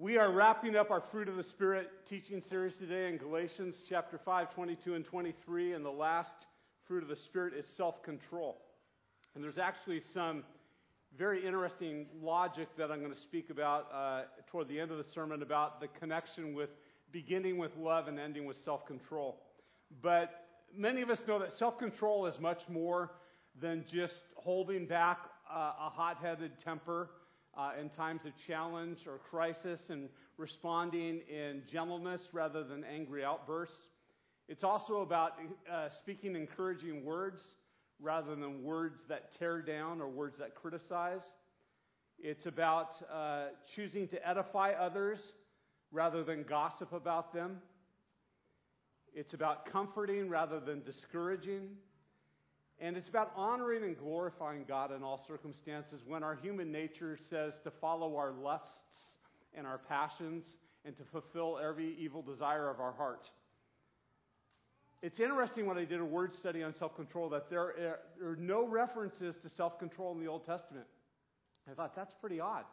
We are wrapping up our Fruit of the Spirit teaching series today in Galatians chapter 5, 22 and 23, and the last fruit of the Spirit is self control. And there's actually some very interesting logic that I'm going to speak about uh, toward the end of the sermon about the connection with beginning with love and ending with self control. But many of us know that self control is much more than just holding back uh, a hot headed temper uh, in times of challenge or crisis and responding in gentleness rather than angry outbursts. It's also about uh, speaking encouraging words rather than words that tear down or words that criticize. It's about uh, choosing to edify others rather than gossip about them. It's about comforting rather than discouraging. And it's about honoring and glorifying God in all circumstances when our human nature says to follow our lusts and our passions and to fulfill every evil desire of our heart. It's interesting when I did a word study on self control that there are no references to self control in the Old Testament. I thought that's pretty odd.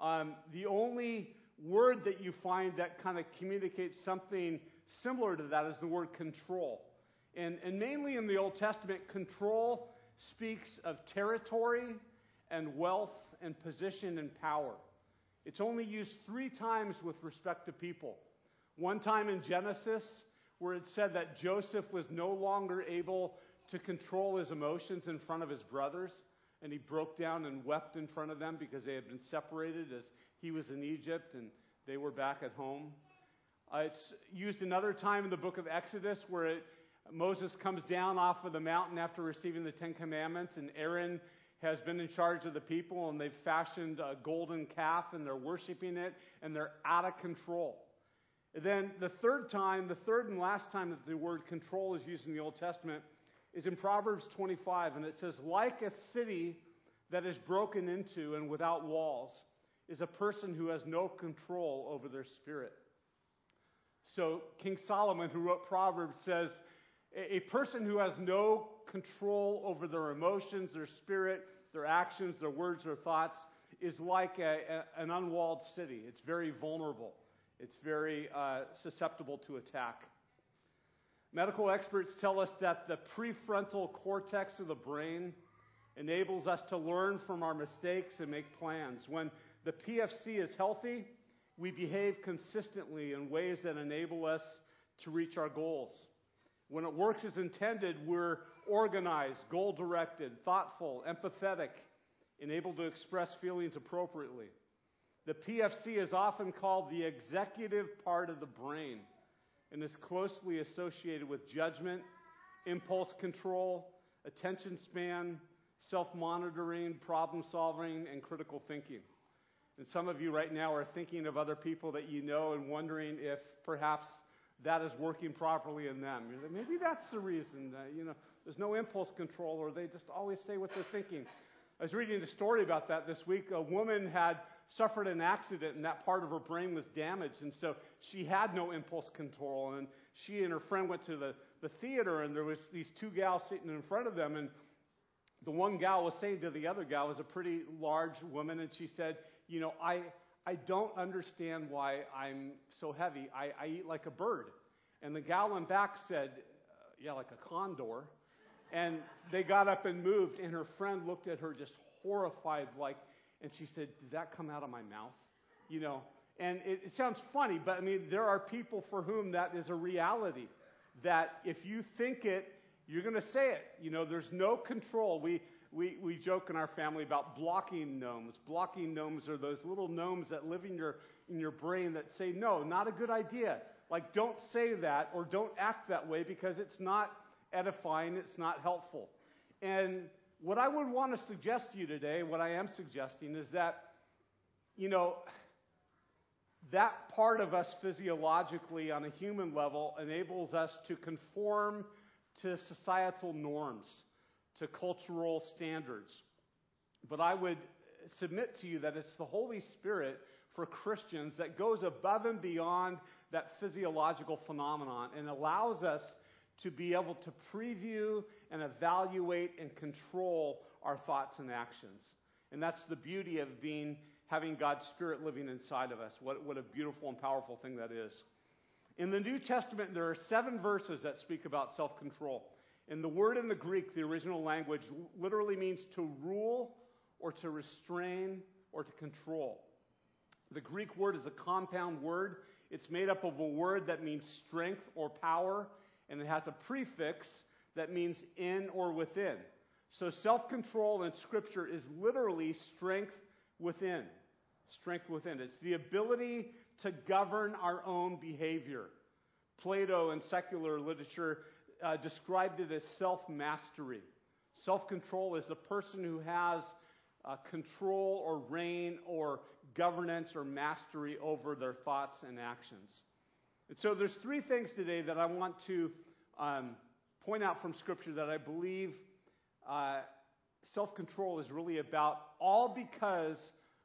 Um, the only word that you find that kind of communicates something similar to that is the word control. And, and mainly in the Old Testament, control speaks of territory and wealth and position and power. It's only used three times with respect to people. One time in Genesis, where it said that Joseph was no longer able to control his emotions in front of his brothers, and he broke down and wept in front of them because they had been separated as he was in Egypt and they were back at home. Uh, it's used another time in the book of Exodus where it Moses comes down off of the mountain after receiving the Ten Commandments, and Aaron has been in charge of the people, and they've fashioned a golden calf, and they're worshiping it, and they're out of control. And then the third time, the third and last time that the word control is used in the Old Testament is in Proverbs 25, and it says, Like a city that is broken into and without walls is a person who has no control over their spirit. So King Solomon, who wrote Proverbs, says, a person who has no control over their emotions, their spirit, their actions, their words, their thoughts is like a, a, an unwalled city. It's very vulnerable, it's very uh, susceptible to attack. Medical experts tell us that the prefrontal cortex of the brain enables us to learn from our mistakes and make plans. When the PFC is healthy, we behave consistently in ways that enable us to reach our goals. When it works as intended, we're organized, goal directed, thoughtful, empathetic, and able to express feelings appropriately. The PFC is often called the executive part of the brain and is closely associated with judgment, impulse control, attention span, self monitoring, problem solving, and critical thinking. And some of you right now are thinking of other people that you know and wondering if perhaps that is working properly in them. Like, maybe that's the reason. That, you know, there's no impulse control, or they just always say what they're thinking. I was reading a story about that this week. A woman had suffered an accident, and that part of her brain was damaged, and so she had no impulse control. And she and her friend went to the, the theater, and there was these two gals sitting in front of them, and the one gal was saying to the other gal was a pretty large woman, and she said, "You know, I." I don't understand why I'm so heavy. I, I eat like a bird. And the gal in back said, uh, Yeah, like a condor. And they got up and moved, and her friend looked at her just horrified, like, and she said, Did that come out of my mouth? You know, and it, it sounds funny, but I mean, there are people for whom that is a reality. That if you think it, you're going to say it. You know, there's no control. We, we, we joke in our family about blocking gnomes. Blocking gnomes are those little gnomes that live in your, in your brain that say, no, not a good idea. Like, don't say that or don't act that way because it's not edifying, it's not helpful. And what I would want to suggest to you today, what I am suggesting, is that, you know, that part of us physiologically on a human level enables us to conform to societal norms to cultural standards. But I would submit to you that it's the Holy Spirit for Christians that goes above and beyond that physiological phenomenon and allows us to be able to preview and evaluate and control our thoughts and actions. And that's the beauty of being having God's Spirit living inside of us. What, what a beautiful and powerful thing that is. In the New Testament, there are seven verses that speak about self control. And the word in the Greek, the original language, literally means to rule or to restrain or to control. The Greek word is a compound word. It's made up of a word that means strength or power, and it has a prefix that means in or within. So self control in Scripture is literally strength within. Strength within. It's the ability to govern our own behavior. Plato in secular literature uh, described it as self mastery. Self control is a person who has uh, control or reign or governance or mastery over their thoughts and actions. And so there's three things today that I want to um, point out from Scripture that I believe uh, self control is really about, all because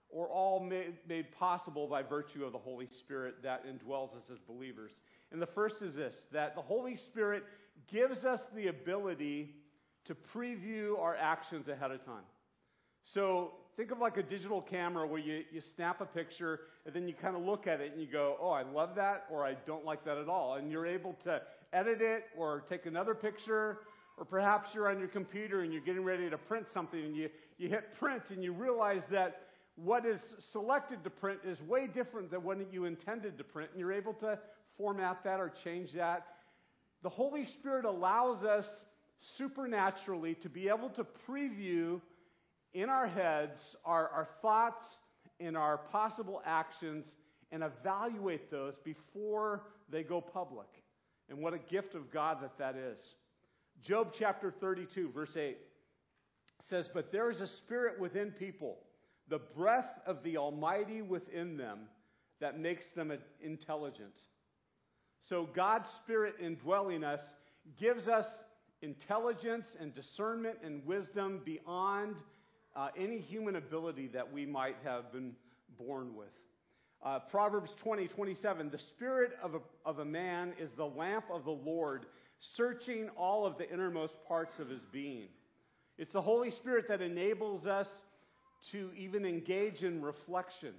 or all made, made possible by virtue of the Holy Spirit that indwells us as believers. And the first is this that the Holy Spirit gives us the ability to preview our actions ahead of time. So think of like a digital camera where you, you snap a picture and then you kind of look at it and you go, oh, I love that or I don't like that at all. And you're able to edit it or take another picture or perhaps you're on your computer and you're getting ready to print something and you, you hit print and you realize that what is selected to print is way different than what you intended to print, and you're able to format that or change that. The Holy Spirit allows us supernaturally to be able to preview in our heads our, our thoughts and our possible actions and evaluate those before they go public. And what a gift of God that that is. Job chapter 32, verse 8 says, But there is a spirit within people the breath of the Almighty within them that makes them intelligent. So God's Spirit indwelling us gives us intelligence and discernment and wisdom beyond uh, any human ability that we might have been born with. Uh, Proverbs 20, 27, the spirit of a, of a man is the lamp of the Lord, searching all of the innermost parts of his being. It's the Holy Spirit that enables us to even engage in reflection,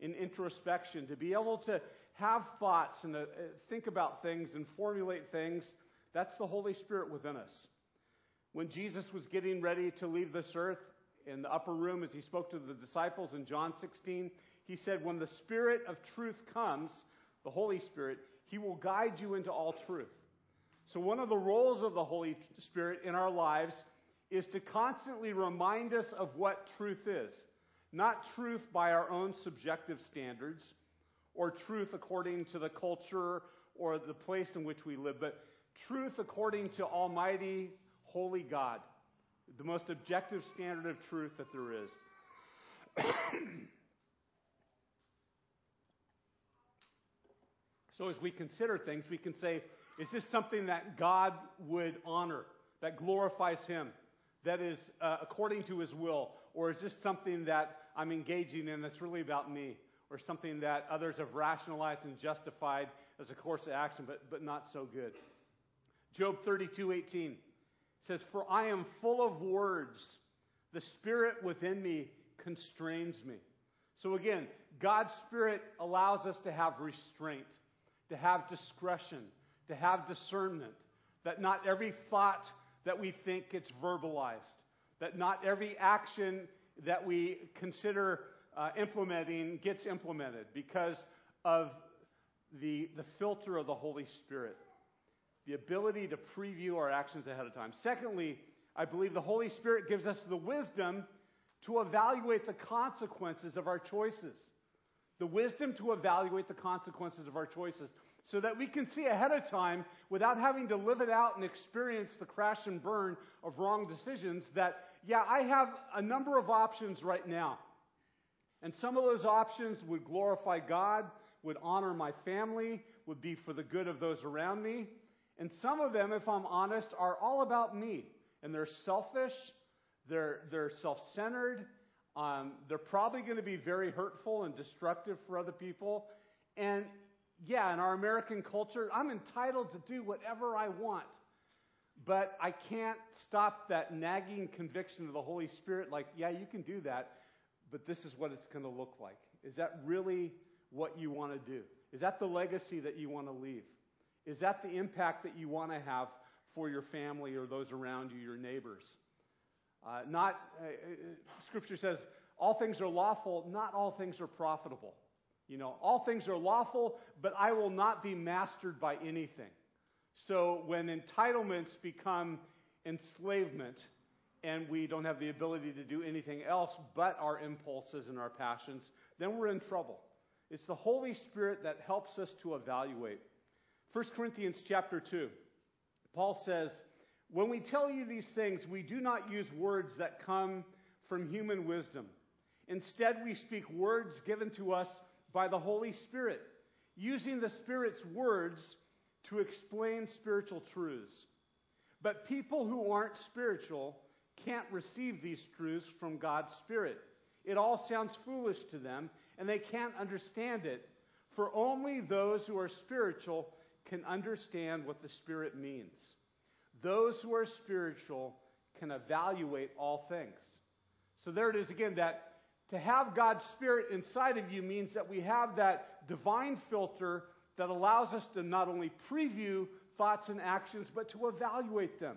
in introspection, to be able to have thoughts and uh, think about things and formulate things. That's the Holy Spirit within us. When Jesus was getting ready to leave this earth in the upper room as he spoke to the disciples in John 16, he said, When the Spirit of truth comes, the Holy Spirit, he will guide you into all truth. So, one of the roles of the Holy Spirit in our lives is to constantly remind us of what truth is. Not truth by our own subjective standards or truth according to the culture or the place in which we live, but truth according to Almighty, Holy God, the most objective standard of truth that there is. so, as we consider things, we can say, is this something that God would honor, that glorifies Him? that is uh, according to his will? Or is this something that I'm engaging in that's really about me? Or something that others have rationalized and justified as a course of action, but, but not so good? Job 32 18 says, For I am full of words. The spirit within me constrains me. So again, God's spirit allows us to have restraint, to have discretion, to have discernment, that not every thought that we think gets verbalized, that not every action that we consider uh, implementing gets implemented because of the, the filter of the Holy Spirit, the ability to preview our actions ahead of time. Secondly, I believe the Holy Spirit gives us the wisdom to evaluate the consequences of our choices. The wisdom to evaluate the consequences of our choices so that we can see ahead of time without having to live it out and experience the crash and burn of wrong decisions that, yeah, I have a number of options right now. And some of those options would glorify God, would honor my family, would be for the good of those around me. And some of them, if I'm honest, are all about me. And they're selfish, they're, they're self centered, um, they're probably going to be very hurtful and destructive for other people. And yeah, in our American culture, I'm entitled to do whatever I want. But I can't stop that nagging conviction of the Holy Spirit, like, yeah, you can do that, but this is what it's going to look like. Is that really what you want to do? Is that the legacy that you want to leave? Is that the impact that you want to have for your family or those around you, your neighbors? Uh, not, uh, uh, Scripture says, all things are lawful, not all things are profitable. You know, all things are lawful, but I will not be mastered by anything. So when entitlements become enslavement and we don't have the ability to do anything else but our impulses and our passions, then we're in trouble. It's the Holy Spirit that helps us to evaluate. 1 Corinthians chapter 2, Paul says, When we tell you these things, we do not use words that come from human wisdom. Instead, we speak words given to us by the Holy Spirit, using the Spirit's words to explain spiritual truths. But people who aren't spiritual can't receive these truths from God's Spirit. It all sounds foolish to them, and they can't understand it. For only those who are spiritual can understand what the Spirit means. Those who are spiritual can evaluate all things. So there it is again that to have God's Spirit inside of you means that we have that divine filter that allows us to not only preview thoughts and actions, but to evaluate them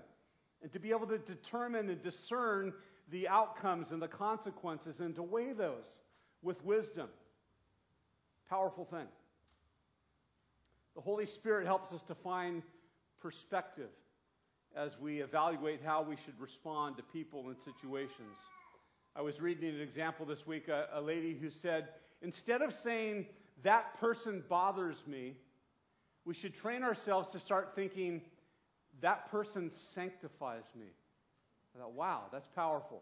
and to be able to determine and discern the outcomes and the consequences and to weigh those with wisdom. Powerful thing. The Holy Spirit helps us to find perspective as we evaluate how we should respond to people and situations. I was reading an example this week, a, a lady who said, instead of saying, that person bothers me, we should train ourselves to start thinking, that person sanctifies me. I thought, wow, that's powerful.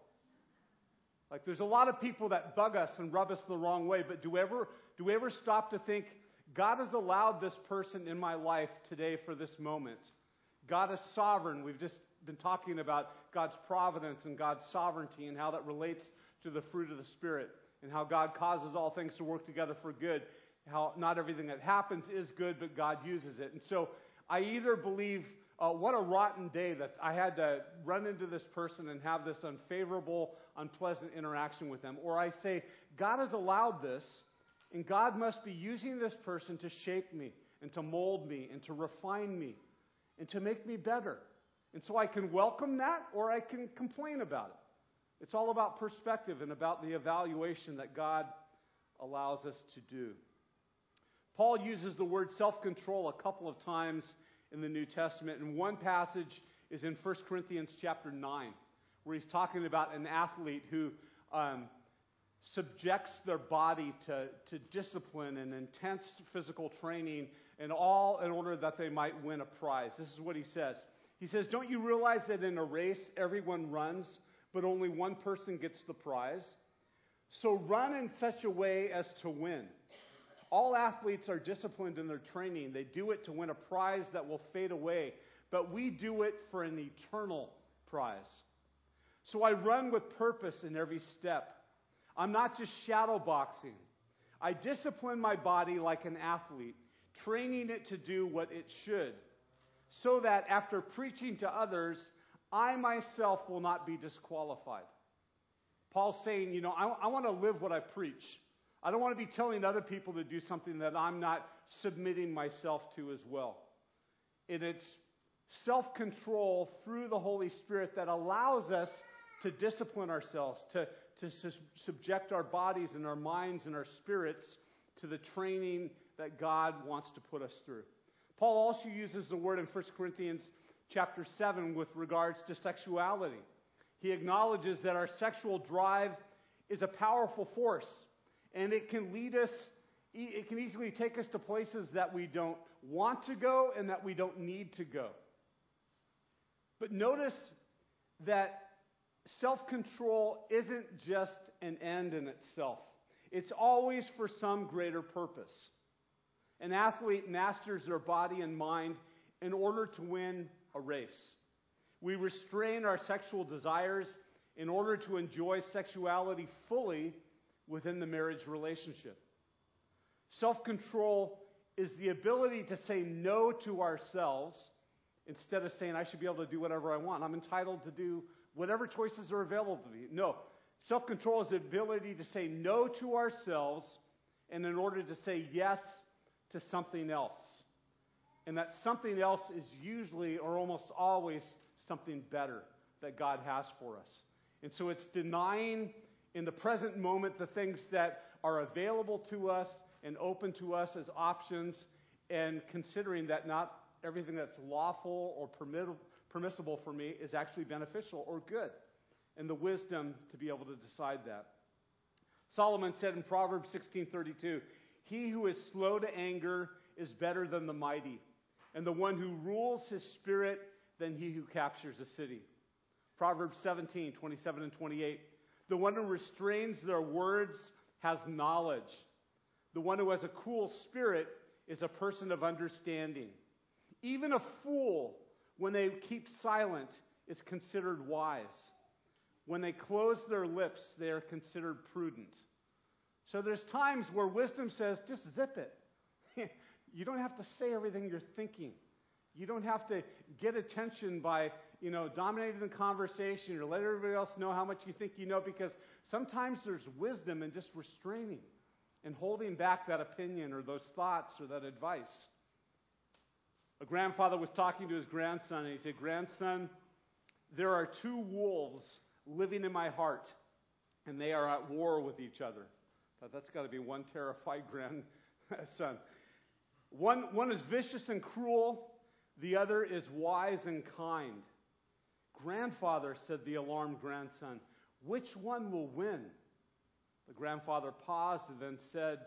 Like, there's a lot of people that bug us and rub us the wrong way, but do we ever, do we ever stop to think, God has allowed this person in my life today for this moment? God is sovereign. We've just been talking about God's providence and God's sovereignty and how that relates to the fruit of the Spirit and how God causes all things to work together for good. How not everything that happens is good, but God uses it. And so I either believe, uh, what a rotten day that I had to run into this person and have this unfavorable, unpleasant interaction with them, or I say, God has allowed this, and God must be using this person to shape me and to mold me and to refine me and to make me better. And so I can welcome that or I can complain about it. It's all about perspective and about the evaluation that God allows us to do. Paul uses the word self control a couple of times in the New Testament, and one passage is in 1 Corinthians chapter 9, where he's talking about an athlete who um, subjects their body to, to discipline and intense physical training, and all in order that they might win a prize. This is what he says. He says, Don't you realize that in a race everyone runs, but only one person gets the prize? So run in such a way as to win. All athletes are disciplined in their training. They do it to win a prize that will fade away, but we do it for an eternal prize. So I run with purpose in every step. I'm not just shadow boxing. I discipline my body like an athlete, training it to do what it should so that after preaching to others, I myself will not be disqualified. Paul's saying, you know, I, I want to live what I preach. I don't want to be telling other people to do something that I'm not submitting myself to as well. And it's self control through the Holy Spirit that allows us to discipline ourselves, to, to su- subject our bodies and our minds and our spirits to the training that God wants to put us through. Paul also uses the word in 1 Corinthians chapter 7 with regards to sexuality. He acknowledges that our sexual drive is a powerful force and it can lead us, it can easily take us to places that we don't want to go and that we don't need to go. But notice that self control isn't just an end in itself, it's always for some greater purpose. An athlete masters their body and mind in order to win a race. We restrain our sexual desires in order to enjoy sexuality fully within the marriage relationship. Self control is the ability to say no to ourselves instead of saying, I should be able to do whatever I want. I'm entitled to do whatever choices are available to me. No. Self control is the ability to say no to ourselves and in order to say yes to something else. And that something else is usually or almost always something better that God has for us. And so it's denying in the present moment the things that are available to us and open to us as options and considering that not everything that's lawful or permissible for me is actually beneficial or good and the wisdom to be able to decide that. Solomon said in Proverbs 16:32, "He who is slow to anger is better than the mighty, and the one who rules his spirit than he who captures a city." Proverbs 17:27 and 28, "The one who restrains their words has knowledge. The one who has a cool spirit is a person of understanding. Even a fool, when they keep silent, is considered wise." When they close their lips, they are considered prudent. So there's times where wisdom says, just zip it. you don't have to say everything you're thinking. You don't have to get attention by, you know, dominating the conversation or let everybody else know how much you think you know because sometimes there's wisdom in just restraining and holding back that opinion or those thoughts or that advice. A grandfather was talking to his grandson and he said, Grandson, there are two wolves living in my heart, and they are at war with each other. Thought that's got to be one terrified grandson. One, one is vicious and cruel, the other is wise and kind. Grandfather, said the alarmed grandson, which one will win? The grandfather paused and then said,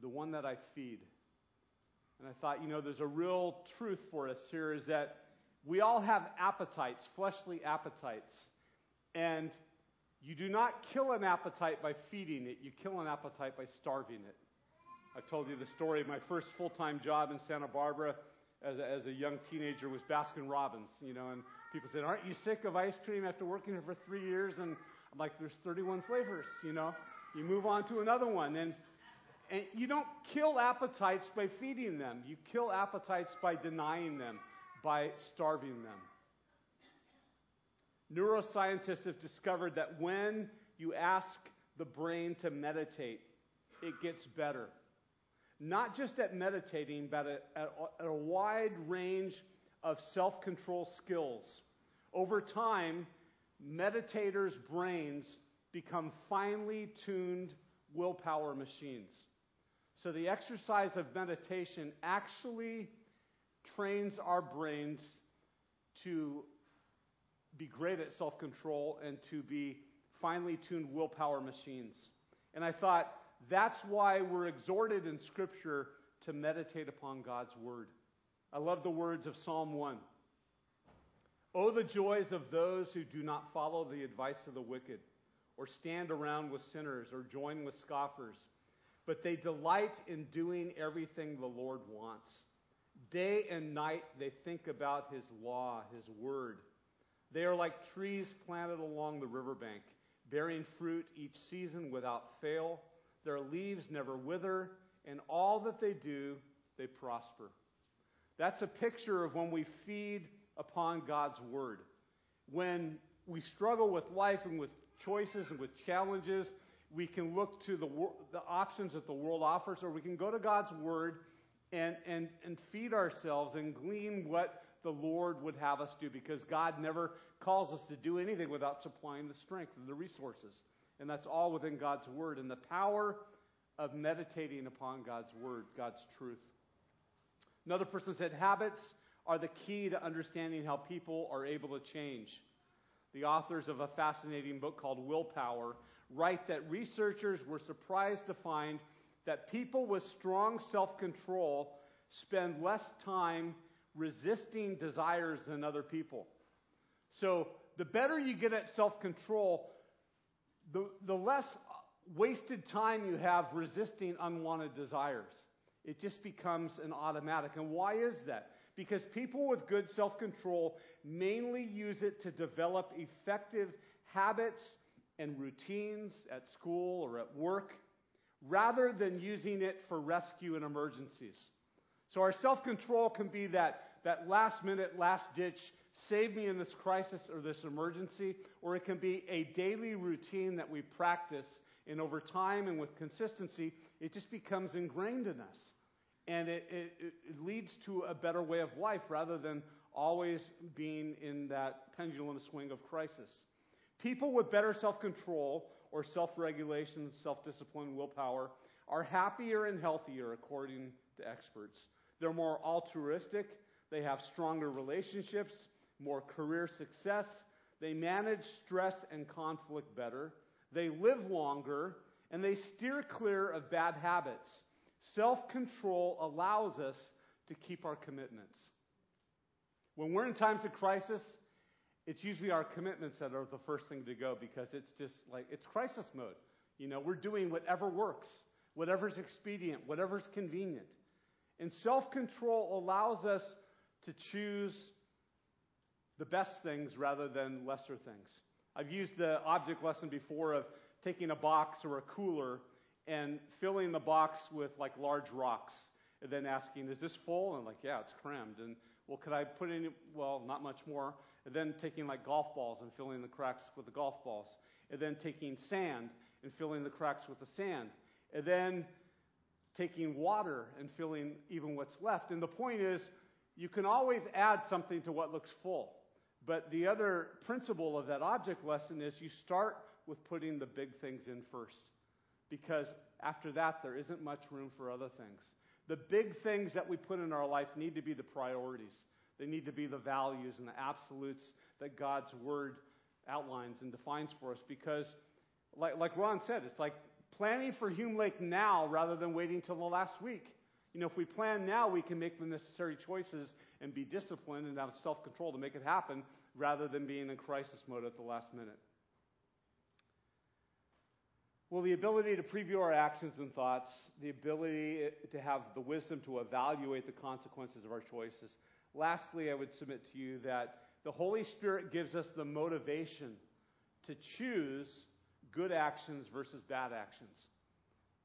The one that I feed. And I thought, you know, there's a real truth for us here is that we all have appetites, fleshly appetites. And you do not kill an appetite by feeding it, you kill an appetite by starving it. I told you the story of my first full time job in Santa Barbara as a, as a young teenager was Baskin Robbins, you know, and people said, Aren't you sick of ice cream after working here for three years? And I'm like, There's 31 flavors, you know. You move on to another one. And, and you don't kill appetites by feeding them, you kill appetites by denying them, by starving them. Neuroscientists have discovered that when you ask the brain to meditate, it gets better. Not just at meditating, but at, at, at a wide range of self control skills. Over time, meditators' brains become finely tuned willpower machines. So the exercise of meditation actually trains our brains to be great at self control and to be finely tuned willpower machines. And I thought that's why we're exhorted in Scripture to meditate upon God's Word. I love the words of Psalm 1. Oh, the joys of those who do not follow the advice of the wicked, or stand around with sinners, or join with scoffers, but they delight in doing everything the Lord wants. Day and night they think about His law, His Word. They are like trees planted along the riverbank, bearing fruit each season without fail. Their leaves never wither, and all that they do, they prosper. That's a picture of when we feed upon God's Word. When we struggle with life and with choices and with challenges, we can look to the, the options that the world offers, or we can go to God's Word and, and, and feed ourselves and glean what the Lord would have us do because God never calls us to do anything without supplying the strength and the resources. And that's all within God's Word and the power of meditating upon God's Word, God's truth. Another person said, Habits are the key to understanding how people are able to change. The authors of a fascinating book called Willpower write that researchers were surprised to find that people with strong self control spend less time resisting desires than other people. So the better you get at self control, the, the less wasted time you have resisting unwanted desires. It just becomes an automatic. And why is that? Because people with good self control mainly use it to develop effective habits and routines at school or at work rather than using it for rescue and emergencies. So our self control can be that, that last minute, last ditch save me in this crisis or this emergency, or it can be a daily routine that we practice. And over time and with consistency, it just becomes ingrained in us. And it, it, it leads to a better way of life rather than always being in that pendulum swing of crisis. People with better self control or self regulation, self discipline, willpower are happier and healthier, according to experts. They're more altruistic, they have stronger relationships, more career success, they manage stress and conflict better, they live longer, and they steer clear of bad habits. Self control allows us to keep our commitments. When we're in times of crisis, it's usually our commitments that are the first thing to go because it's just like it's crisis mode. You know, we're doing whatever works, whatever's expedient, whatever's convenient. And self control allows us to choose the best things rather than lesser things. I've used the object lesson before of taking a box or a cooler and filling the box with like large rocks and then asking, is this full? And like, yeah, it's crammed. And well, could I put in, well, not much more. And then taking like golf balls and filling the cracks with the golf balls. And then taking sand and filling the cracks with the sand. And then taking water and filling even what's left. And the point is, you can always add something to what looks full. But the other principle of that object lesson is you start with putting the big things in first. Because after that, there isn't much room for other things. The big things that we put in our life need to be the priorities. They need to be the values and the absolutes that God's Word outlines and defines for us. Because, like, like Ron said, it's like planning for Hume Lake now rather than waiting till the last week. You know, if we plan now, we can make the necessary choices and be disciplined and have self control to make it happen rather than being in crisis mode at the last minute. Well, the ability to preview our actions and thoughts, the ability to have the wisdom to evaluate the consequences of our choices. Lastly, I would submit to you that the Holy Spirit gives us the motivation to choose good actions versus bad actions.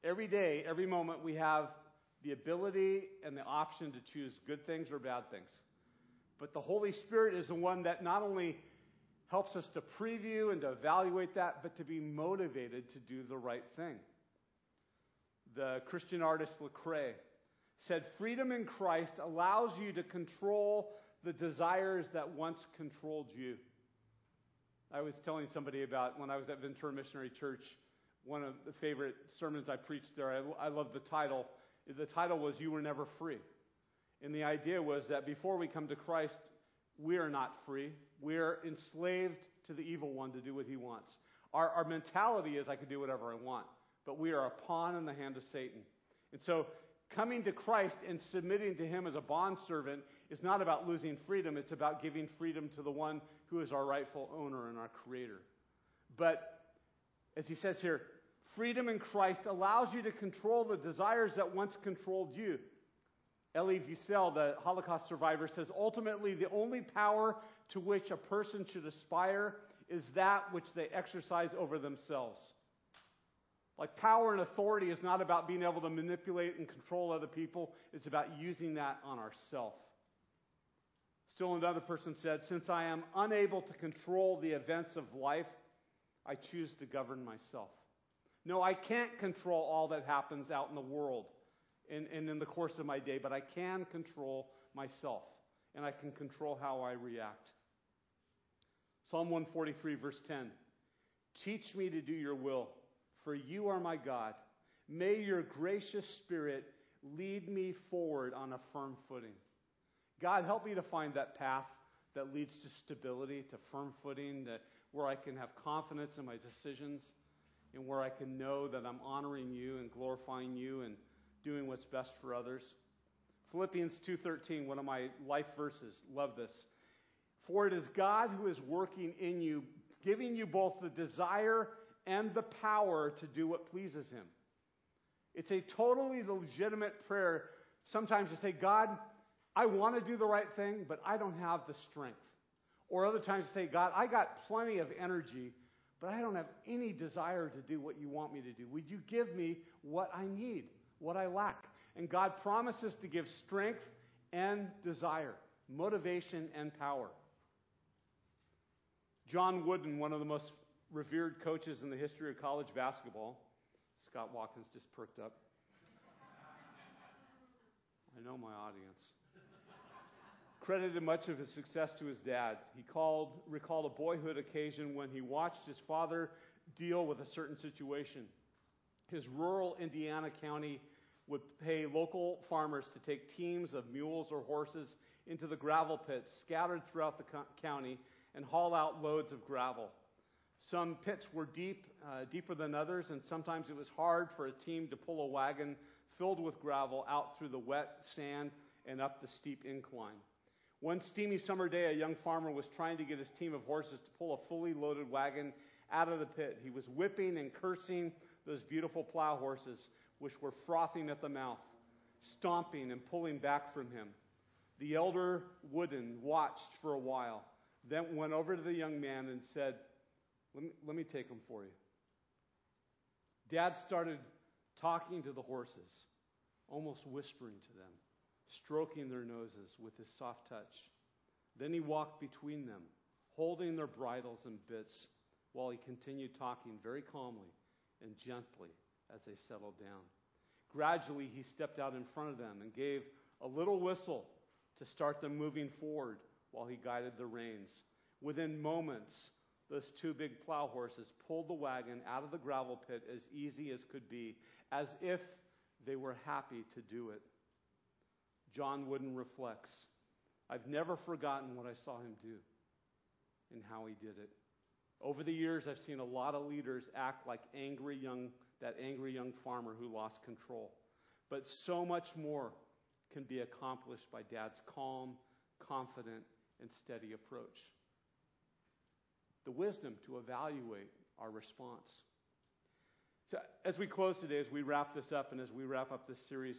Every day, every moment, we have the ability and the option to choose good things or bad things. But the Holy Spirit is the one that not only helps us to preview and to evaluate that, but to be motivated to do the right thing. The Christian artist Lecrae said, Freedom in Christ allows you to control the desires that once controlled you. I was telling somebody about when I was at Ventura Missionary Church, one of the favorite sermons I preached there. I, I love the title. The title was You Were Never Free. And the idea was that before we come to Christ, we are not free. We are enslaved to the evil one to do what he wants. Our, our mentality is I can do whatever I want, but we are a pawn in the hand of Satan. And so coming to Christ and submitting to him as a bondservant is not about losing freedom, it's about giving freedom to the one who is our rightful owner and our creator. But as he says here, freedom in Christ allows you to control the desires that once controlled you. Elie Wiesel, the Holocaust survivor, says ultimately the only power to which a person should aspire is that which they exercise over themselves. Like power and authority is not about being able to manipulate and control other people, it's about using that on ourselves. Still another person said, Since I am unable to control the events of life, I choose to govern myself. No, I can't control all that happens out in the world and, and in the course of my day, but I can control myself, and I can control how I react. Psalm 143, verse 10 Teach me to do your will, for you are my God. May your gracious spirit lead me forward on a firm footing. God, help me to find that path that leads to stability, to firm footing, that where I can have confidence in my decisions and where I can know that I'm honoring you and glorifying you and doing what's best for others. Philippians 2:13, one of my life verses. Love this. For it is God who is working in you, giving you both the desire and the power to do what pleases him. It's a totally legitimate prayer sometimes to say, God, I want to do the right thing, but I don't have the strength. Or other times to say, God, I got plenty of energy, but I don't have any desire to do what you want me to do. Would you give me what I need? what I lack. And God promises to give strength and desire, motivation and power. John Wooden, one of the most revered coaches in the history of college basketball, Scott Watkins just perked up. I know my audience. Credited much of his success to his dad. He called, recalled a boyhood occasion when he watched his father deal with a certain situation. His rural Indiana county would pay local farmers to take teams of mules or horses into the gravel pits scattered throughout the co- county and haul out loads of gravel. Some pits were deep, uh, deeper than others, and sometimes it was hard for a team to pull a wagon filled with gravel out through the wet sand and up the steep incline. One steamy summer day, a young farmer was trying to get his team of horses to pull a fully loaded wagon out of the pit. He was whipping and cursing those beautiful plow horses, which were frothing at the mouth, stomping and pulling back from him. The elder Wooden watched for a while, then went over to the young man and said, Let me, let me take them for you. Dad started talking to the horses, almost whispering to them, stroking their noses with his soft touch. Then he walked between them, holding their bridles and bits while he continued talking very calmly and gently as they settled down. Gradually, he stepped out in front of them and gave a little whistle to start them moving forward while he guided the reins. Within moments, those two big plow horses pulled the wagon out of the gravel pit as easy as could be, as if they were happy to do it. John Wooden reflects I've never forgotten what I saw him do and how he did it. Over the years, I've seen a lot of leaders act like angry young, that angry young farmer who lost control. But so much more can be accomplished by dad's calm, confident, and steady approach. The wisdom to evaluate our response. So, as we close today, as we wrap this up, and as we wrap up this series,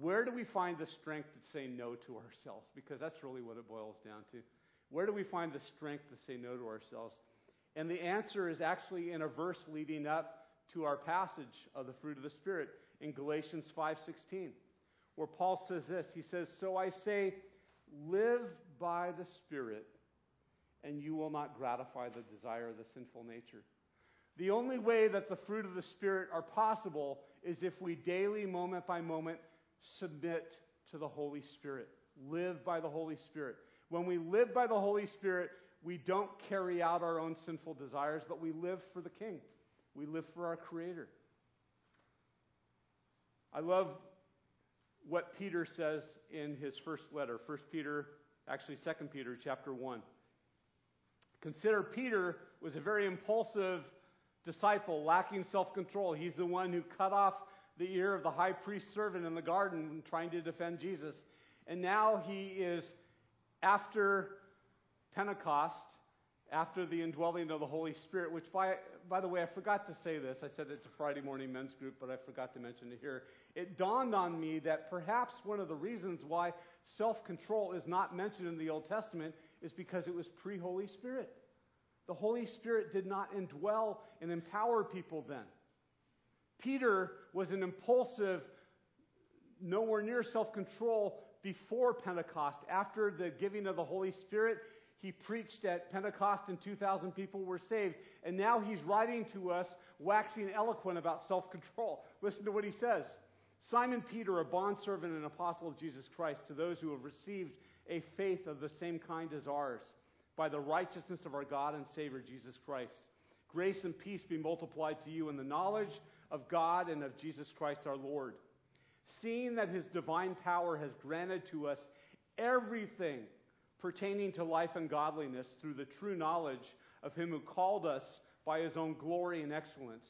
where do we find the strength to say no to ourselves? Because that's really what it boils down to. Where do we find the strength to say no to ourselves? And the answer is actually in a verse leading up to our passage of the fruit of the Spirit in Galatians 5:16, where Paul says this. He says, "So I say, live by the Spirit, and you will not gratify the desire of the sinful nature." The only way that the fruit of the Spirit are possible is if we daily, moment by moment, submit to the Holy Spirit. Live by the Holy Spirit. When we live by the Holy Spirit, we don't carry out our own sinful desires, but we live for the King. We live for our Creator. I love what Peter says in his first letter, 1 Peter, actually 2 Peter chapter 1. Consider Peter was a very impulsive disciple, lacking self-control. He's the one who cut off the ear of the high priest servant in the garden trying to defend Jesus. And now he is after Pentecost, after the indwelling of the Holy Spirit, which, by, by the way, I forgot to say this. I said it to Friday morning men's group, but I forgot to mention it here. It dawned on me that perhaps one of the reasons why self control is not mentioned in the Old Testament is because it was pre Holy Spirit. The Holy Spirit did not indwell and empower people then. Peter was an impulsive, nowhere near self control before Pentecost. After the giving of the Holy Spirit, he preached at Pentecost and 2,000 people were saved. And now he's writing to us, waxing eloquent about self control. Listen to what he says Simon Peter, a bondservant and apostle of Jesus Christ, to those who have received a faith of the same kind as ours, by the righteousness of our God and Savior Jesus Christ. Grace and peace be multiplied to you in the knowledge of God and of Jesus Christ our Lord seeing that his divine power has granted to us everything pertaining to life and godliness through the true knowledge of him who called us by his own glory and excellence.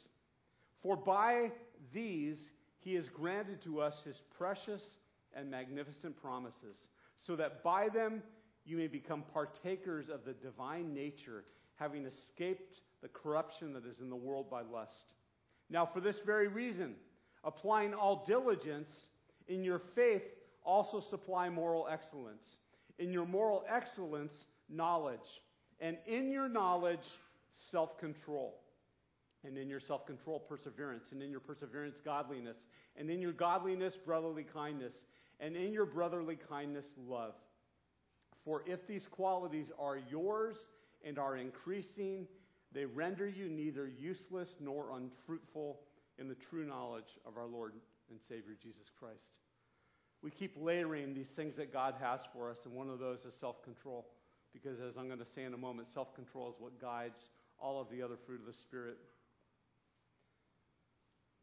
For by these he has granted to us his precious and magnificent promises, so that by them you may become partakers of the divine nature, having escaped the corruption that is in the world by lust. Now, for this very reason, applying all diligence, in your faith also supply moral excellence. In your moral excellence, knowledge. And in your knowledge, self control. And in your self control, perseverance. And in your perseverance, godliness. And in your godliness, brotherly kindness. And in your brotherly kindness, love. For if these qualities are yours and are increasing. They render you neither useless nor unfruitful in the true knowledge of our Lord and Savior Jesus Christ. We keep layering these things that God has for us, and one of those is self control. Because as I'm going to say in a moment, self control is what guides all of the other fruit of the Spirit.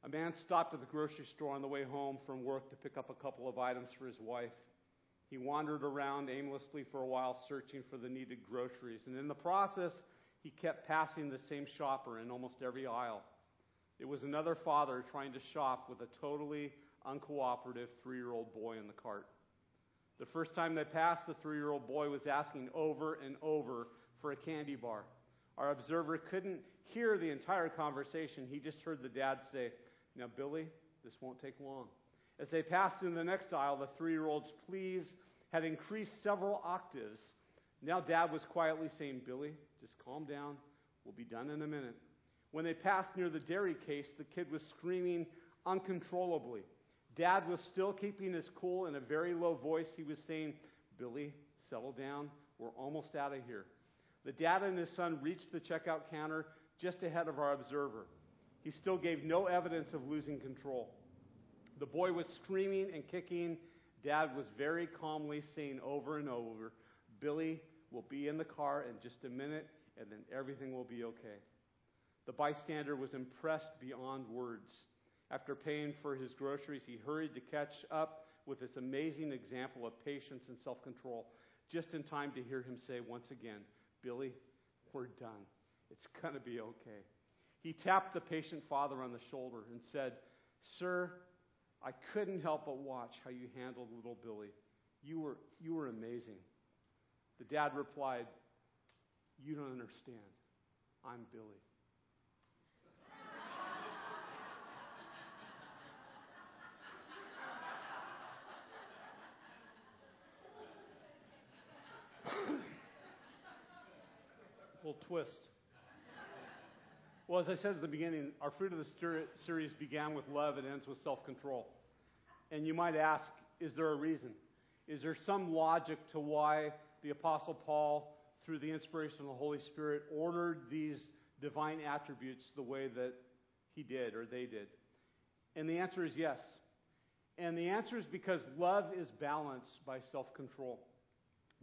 A man stopped at the grocery store on the way home from work to pick up a couple of items for his wife. He wandered around aimlessly for a while, searching for the needed groceries. And in the process, he kept passing the same shopper in almost every aisle. It was another father trying to shop with a totally uncooperative three year old boy in the cart. The first time they passed, the three year old boy was asking over and over for a candy bar. Our observer couldn't hear the entire conversation. He just heard the dad say, Now, Billy, this won't take long. As they passed in the next aisle, the three year old's pleas had increased several octaves. Now, dad was quietly saying, Billy, just calm down. We'll be done in a minute. When they passed near the dairy case, the kid was screaming uncontrollably. Dad was still keeping his cool in a very low voice. He was saying, Billy, settle down. We're almost out of here. The dad and his son reached the checkout counter just ahead of our observer. He still gave no evidence of losing control. The boy was screaming and kicking. Dad was very calmly saying over and over, Billy will be in the car in just a minute, and then everything will be okay. The bystander was impressed beyond words. After paying for his groceries, he hurried to catch up with this amazing example of patience and self control, just in time to hear him say once again, Billy, we're done. It's going to be okay. He tapped the patient father on the shoulder and said, Sir, I couldn't help but watch how you handled little Billy. You were, you were amazing. The dad replied, You don't understand. I'm Billy. little twist. Well, as I said at the beginning, our Fruit of the Spirit series began with love and ends with self control. And you might ask, is there a reason? Is there some logic to why the Apostle Paul, through the inspiration of the Holy Spirit, ordered these divine attributes the way that he did or they did? And the answer is yes. And the answer is because love is balanced by self control.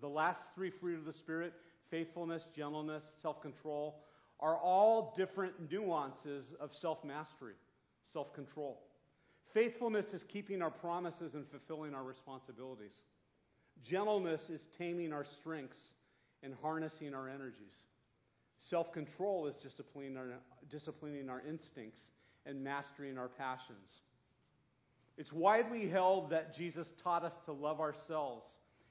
The last three fruit of the Spirit faithfulness, gentleness, self control are all different nuances of self mastery, self control. Faithfulness is keeping our promises and fulfilling our responsibilities. Gentleness is taming our strengths and harnessing our energies. Self control is disciplining our, disciplining our instincts and mastering our passions. It's widely held that Jesus taught us to love ourselves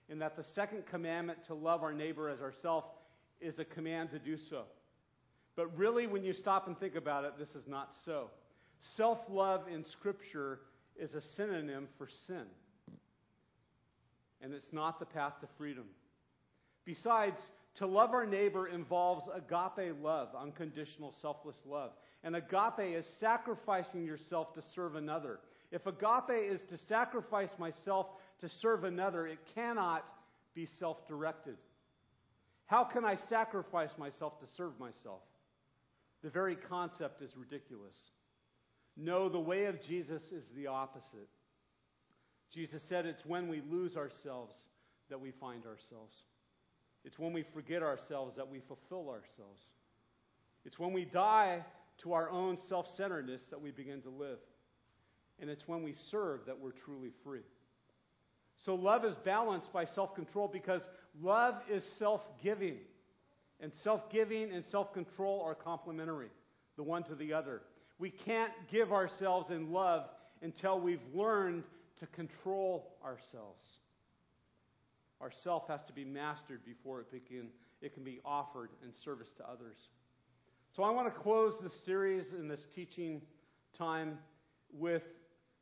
and that the second commandment to love our neighbor as ourselves is a command to do so. But really, when you stop and think about it, this is not so. Self love in Scripture is a synonym for sin. And it's not the path to freedom. Besides, to love our neighbor involves agape love, unconditional, selfless love. And agape is sacrificing yourself to serve another. If agape is to sacrifice myself to serve another, it cannot be self directed. How can I sacrifice myself to serve myself? The very concept is ridiculous. No, the way of Jesus is the opposite. Jesus said it's when we lose ourselves that we find ourselves. It's when we forget ourselves that we fulfill ourselves. It's when we die to our own self centeredness that we begin to live. And it's when we serve that we're truly free. So love is balanced by self control because love is self giving. And self giving and self control are complementary, the one to the other. We can't give ourselves in love until we've learned to control ourselves. Our self has to be mastered before it, begin, it can be offered in service to others. So I want to close this series and this teaching time with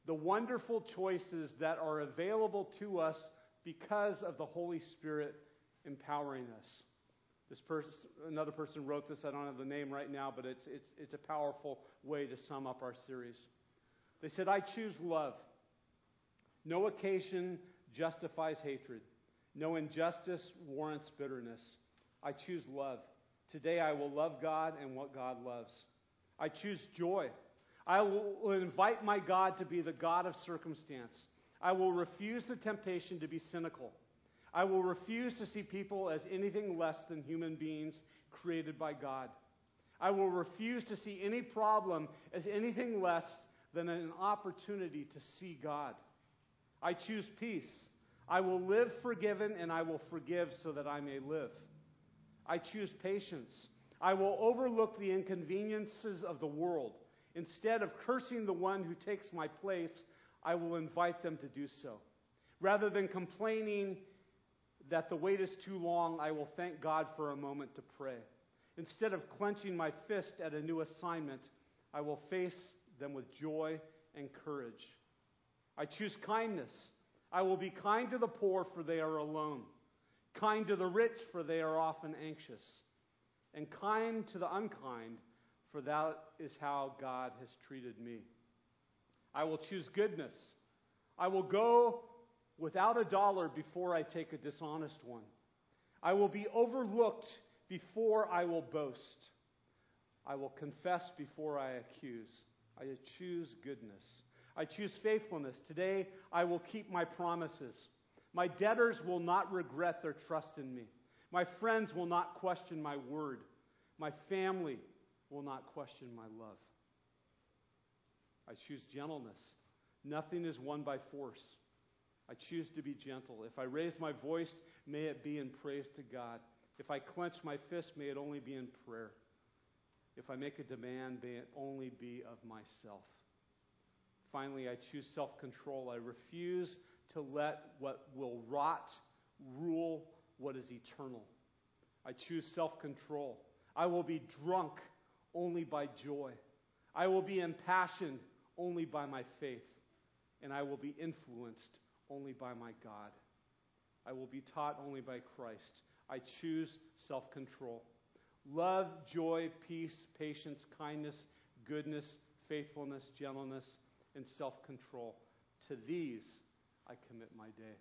the wonderful choices that are available to us because of the Holy Spirit empowering us. This person, another person wrote this. I don't have the name right now, but it's, it's, it's a powerful way to sum up our series. They said, I choose love. No occasion justifies hatred. No injustice warrants bitterness. I choose love. Today I will love God and what God loves. I choose joy. I will invite my God to be the God of circumstance. I will refuse the temptation to be cynical. I will refuse to see people as anything less than human beings created by God. I will refuse to see any problem as anything less than an opportunity to see God. I choose peace. I will live forgiven and I will forgive so that I may live. I choose patience. I will overlook the inconveniences of the world. Instead of cursing the one who takes my place, I will invite them to do so. Rather than complaining that the wait is too long, I will thank God for a moment to pray. Instead of clenching my fist at a new assignment, I will face them with joy and courage. I choose kindness. I will be kind to the poor, for they are alone, kind to the rich, for they are often anxious, and kind to the unkind, for that is how God has treated me. I will choose goodness. I will go without a dollar before I take a dishonest one. I will be overlooked before I will boast. I will confess before I accuse. I choose goodness. I choose faithfulness. Today, I will keep my promises. My debtors will not regret their trust in me. My friends will not question my word. My family will not question my love. I choose gentleness. Nothing is won by force. I choose to be gentle. If I raise my voice, may it be in praise to God. If I clench my fist, may it only be in prayer. If I make a demand, may it only be of myself. Finally, I choose self control. I refuse to let what will rot rule what is eternal. I choose self control. I will be drunk only by joy. I will be impassioned only by my faith. And I will be influenced only by my God. I will be taught only by Christ. I choose self control. Love, joy, peace, patience, kindness, goodness, faithfulness, gentleness, and self control. To these I commit my day.